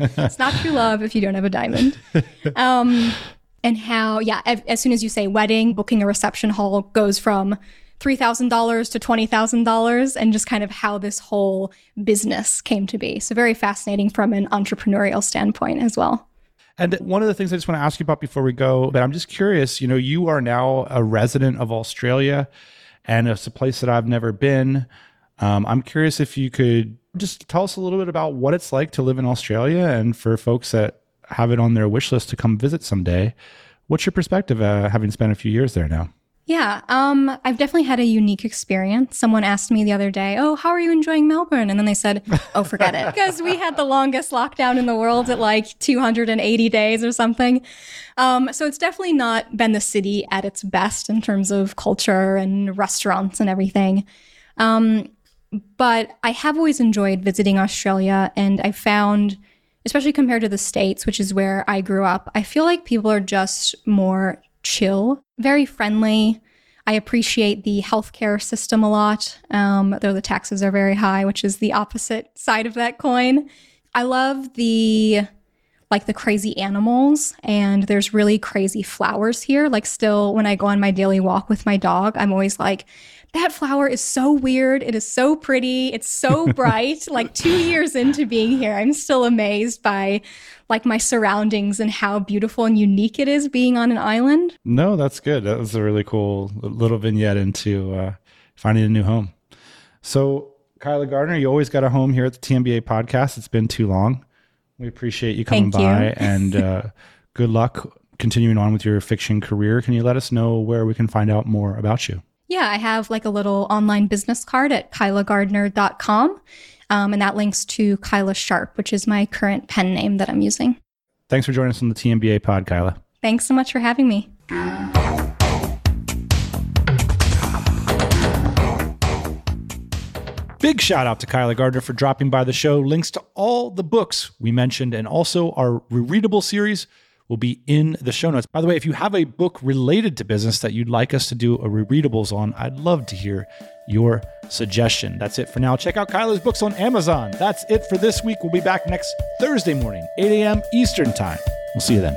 it's not true love if you don't have a diamond. Um, and how, yeah, as, as soon as you say wedding, booking a reception hall goes from $3,000 to $20,000 and just kind of how this whole business came to be. So, very fascinating from an entrepreneurial standpoint as well.
And one of the things I just want to ask you about before we go, but I'm just curious, you know, you are now a resident of Australia and it's a place that I've never been. Um, I'm curious if you could just tell us a little bit about what it's like to live in Australia and for folks that have it on their wish list to come visit someday. What's your perspective uh, having spent a few years there now?
Yeah, um, I've definitely had a unique experience. Someone asked me the other day, "Oh, how are you enjoying Melbourne?" And then they said, "Oh, forget it," because we had the longest lockdown in the world at like 280 days or something. Um, so it's definitely not been the city at its best in terms of culture and restaurants and everything. Um, but I have always enjoyed visiting Australia, and I found, especially compared to the states, which is where I grew up, I feel like people are just more chill, very friendly. I appreciate the healthcare system a lot, um, though the taxes are very high, which is the opposite side of that coin. I love the like the crazy animals and there's really crazy flowers here. Like still when I go on my daily walk with my dog, I'm always like, that flower is so weird. It is so pretty. It's so bright. like two years into being here, I'm still amazed by like my surroundings and how beautiful and unique it is being on an island.
No, that's good. That was a really cool little vignette into uh, finding a new home. So, Kyla Gardner, you always got a home here at the TMBA podcast. It's been too long. We appreciate you coming
Thank
by
you.
and uh, good luck continuing on with your fiction career. Can you let us know where we can find out more about you?
Yeah, I have like a little online business card at kylagardner.com. Um, and that links to Kyla Sharp, which is my current pen name that I'm using.
Thanks for joining us on the TMBA pod, Kyla.
Thanks so much for having me.
Big
Big shout out to Kyla Gardner for dropping by the show. Links to all the books we mentioned and also our rereadable series will be in the show notes. By the way, if you have a book related to business that you'd like us to do a rereadables on, I'd love to hear your suggestion. That's it for now. Check out Kyla's books on Amazon. That's it for this week. We'll be back next Thursday morning, 8 a.m. Eastern Time. We'll see you then.